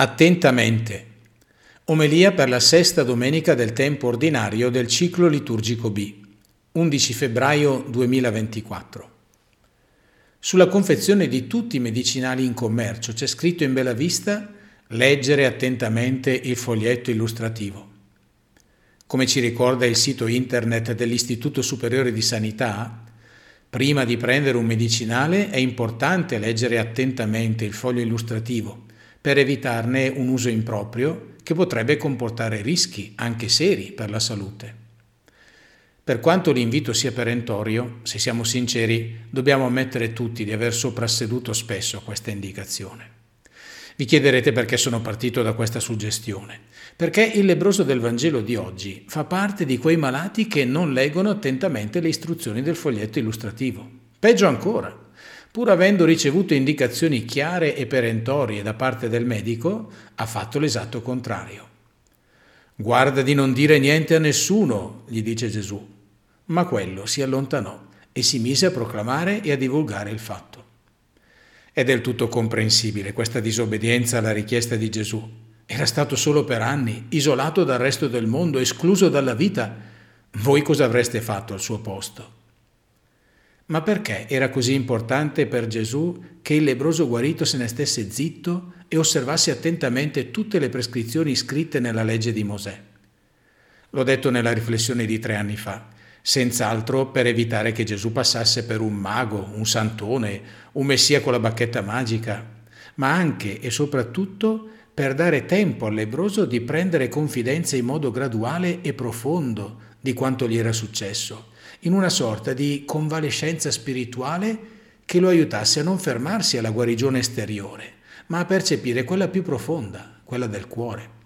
Attentamente. Omelia per la sesta domenica del tempo ordinario del ciclo liturgico B, 11 febbraio 2024. Sulla confezione di tutti i medicinali in commercio c'è scritto in bella vista leggere attentamente il foglietto illustrativo. Come ci ricorda il sito internet dell'Istituto Superiore di Sanità, prima di prendere un medicinale è importante leggere attentamente il foglio illustrativo per evitarne un uso improprio che potrebbe comportare rischi anche seri per la salute. Per quanto l'invito sia perentorio, se siamo sinceri, dobbiamo ammettere tutti di aver soprasseduto spesso questa indicazione. Vi chiederete perché sono partito da questa suggestione. Perché il lebroso del Vangelo di oggi fa parte di quei malati che non leggono attentamente le istruzioni del foglietto illustrativo. Peggio ancora, pur avendo ricevuto indicazioni chiare e perentorie da parte del medico, ha fatto l'esatto contrario. Guarda di non dire niente a nessuno, gli dice Gesù. Ma quello si allontanò e si mise a proclamare e a divulgare il fatto. È del tutto comprensibile questa disobbedienza alla richiesta di Gesù. Era stato solo per anni, isolato dal resto del mondo, escluso dalla vita. Voi cosa avreste fatto al suo posto? Ma perché era così importante per Gesù che il lebroso guarito se ne stesse zitto e osservasse attentamente tutte le prescrizioni scritte nella legge di Mosè? L'ho detto nella riflessione di tre anni fa, senz'altro per evitare che Gesù passasse per un mago, un santone, un messia con la bacchetta magica, ma anche e soprattutto per dare tempo al lebroso di prendere confidenza in modo graduale e profondo di quanto gli era successo in una sorta di convalescenza spirituale che lo aiutasse a non fermarsi alla guarigione esteriore, ma a percepire quella più profonda, quella del cuore.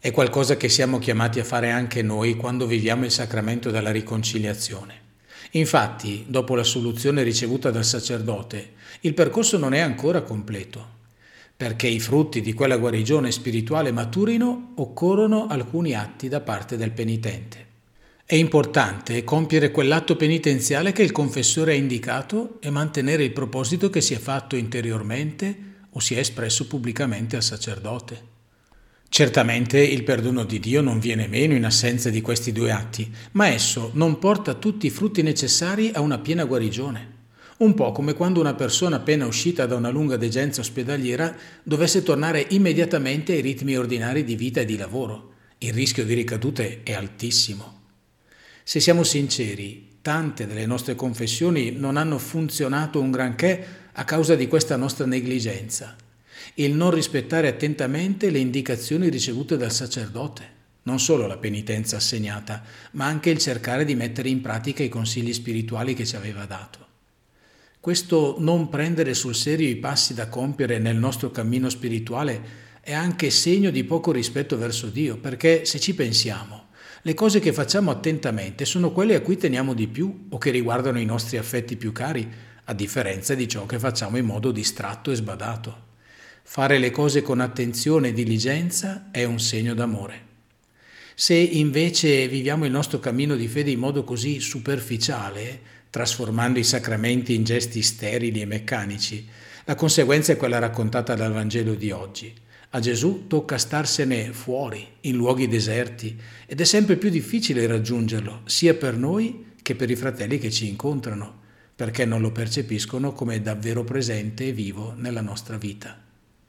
È qualcosa che siamo chiamati a fare anche noi quando viviamo il sacramento della riconciliazione. Infatti, dopo la soluzione ricevuta dal sacerdote, il percorso non è ancora completo. Perché i frutti di quella guarigione spirituale maturino, occorrono alcuni atti da parte del penitente. È importante compiere quell'atto penitenziale che il confessore ha indicato e mantenere il proposito che si è fatto interiormente o si è espresso pubblicamente al sacerdote. Certamente il perdono di Dio non viene meno in assenza di questi due atti, ma esso non porta tutti i frutti necessari a una piena guarigione. Un po' come quando una persona appena uscita da una lunga degenza ospedaliera dovesse tornare immediatamente ai ritmi ordinari di vita e di lavoro. Il rischio di ricadute è altissimo. Se siamo sinceri, tante delle nostre confessioni non hanno funzionato un granché a causa di questa nostra negligenza, il non rispettare attentamente le indicazioni ricevute dal sacerdote, non solo la penitenza assegnata, ma anche il cercare di mettere in pratica i consigli spirituali che ci aveva dato. Questo non prendere sul serio i passi da compiere nel nostro cammino spirituale è anche segno di poco rispetto verso Dio, perché se ci pensiamo, le cose che facciamo attentamente sono quelle a cui teniamo di più o che riguardano i nostri affetti più cari, a differenza di ciò che facciamo in modo distratto e sbadato. Fare le cose con attenzione e diligenza è un segno d'amore. Se invece viviamo il nostro cammino di fede in modo così superficiale, trasformando i sacramenti in gesti sterili e meccanici, la conseguenza è quella raccontata dal Vangelo di oggi a Gesù tocca starsene fuori, in luoghi deserti, ed è sempre più difficile raggiungerlo, sia per noi che per i fratelli che ci incontrano, perché non lo percepiscono come davvero presente e vivo nella nostra vita.